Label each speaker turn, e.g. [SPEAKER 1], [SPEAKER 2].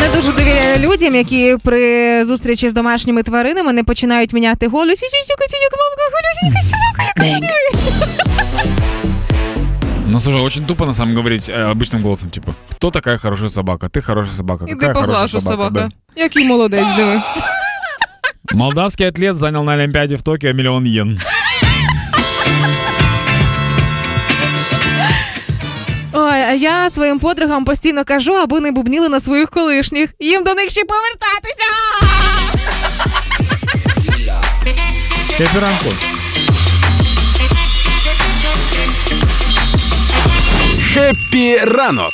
[SPEAKER 1] Не дуже довіряю людям, які при зустрічі з домашніми тваринами не починають міняти голос. Сісюка, сісюка, мамка, голюсенька, собака, яка
[SPEAKER 2] Ну, слушай, очень тупо на самом говорить э, обычным голосом, типа, кто такая хорошая собака? Ты хорошая собака.
[SPEAKER 1] Іди
[SPEAKER 2] Какая хорошая
[SPEAKER 1] поглашу
[SPEAKER 2] собака?
[SPEAKER 1] собака. Який молодець, диви.
[SPEAKER 2] Да. Молдавский атлет занял на Олимпиаде в Токио миллион йен.
[SPEAKER 1] Я своїм подругам постійно кажу, аби не бубніли на своїх колишніх. Їм до них ще повертатися.
[SPEAKER 2] Хеппі.
[SPEAKER 3] Хеппі ранок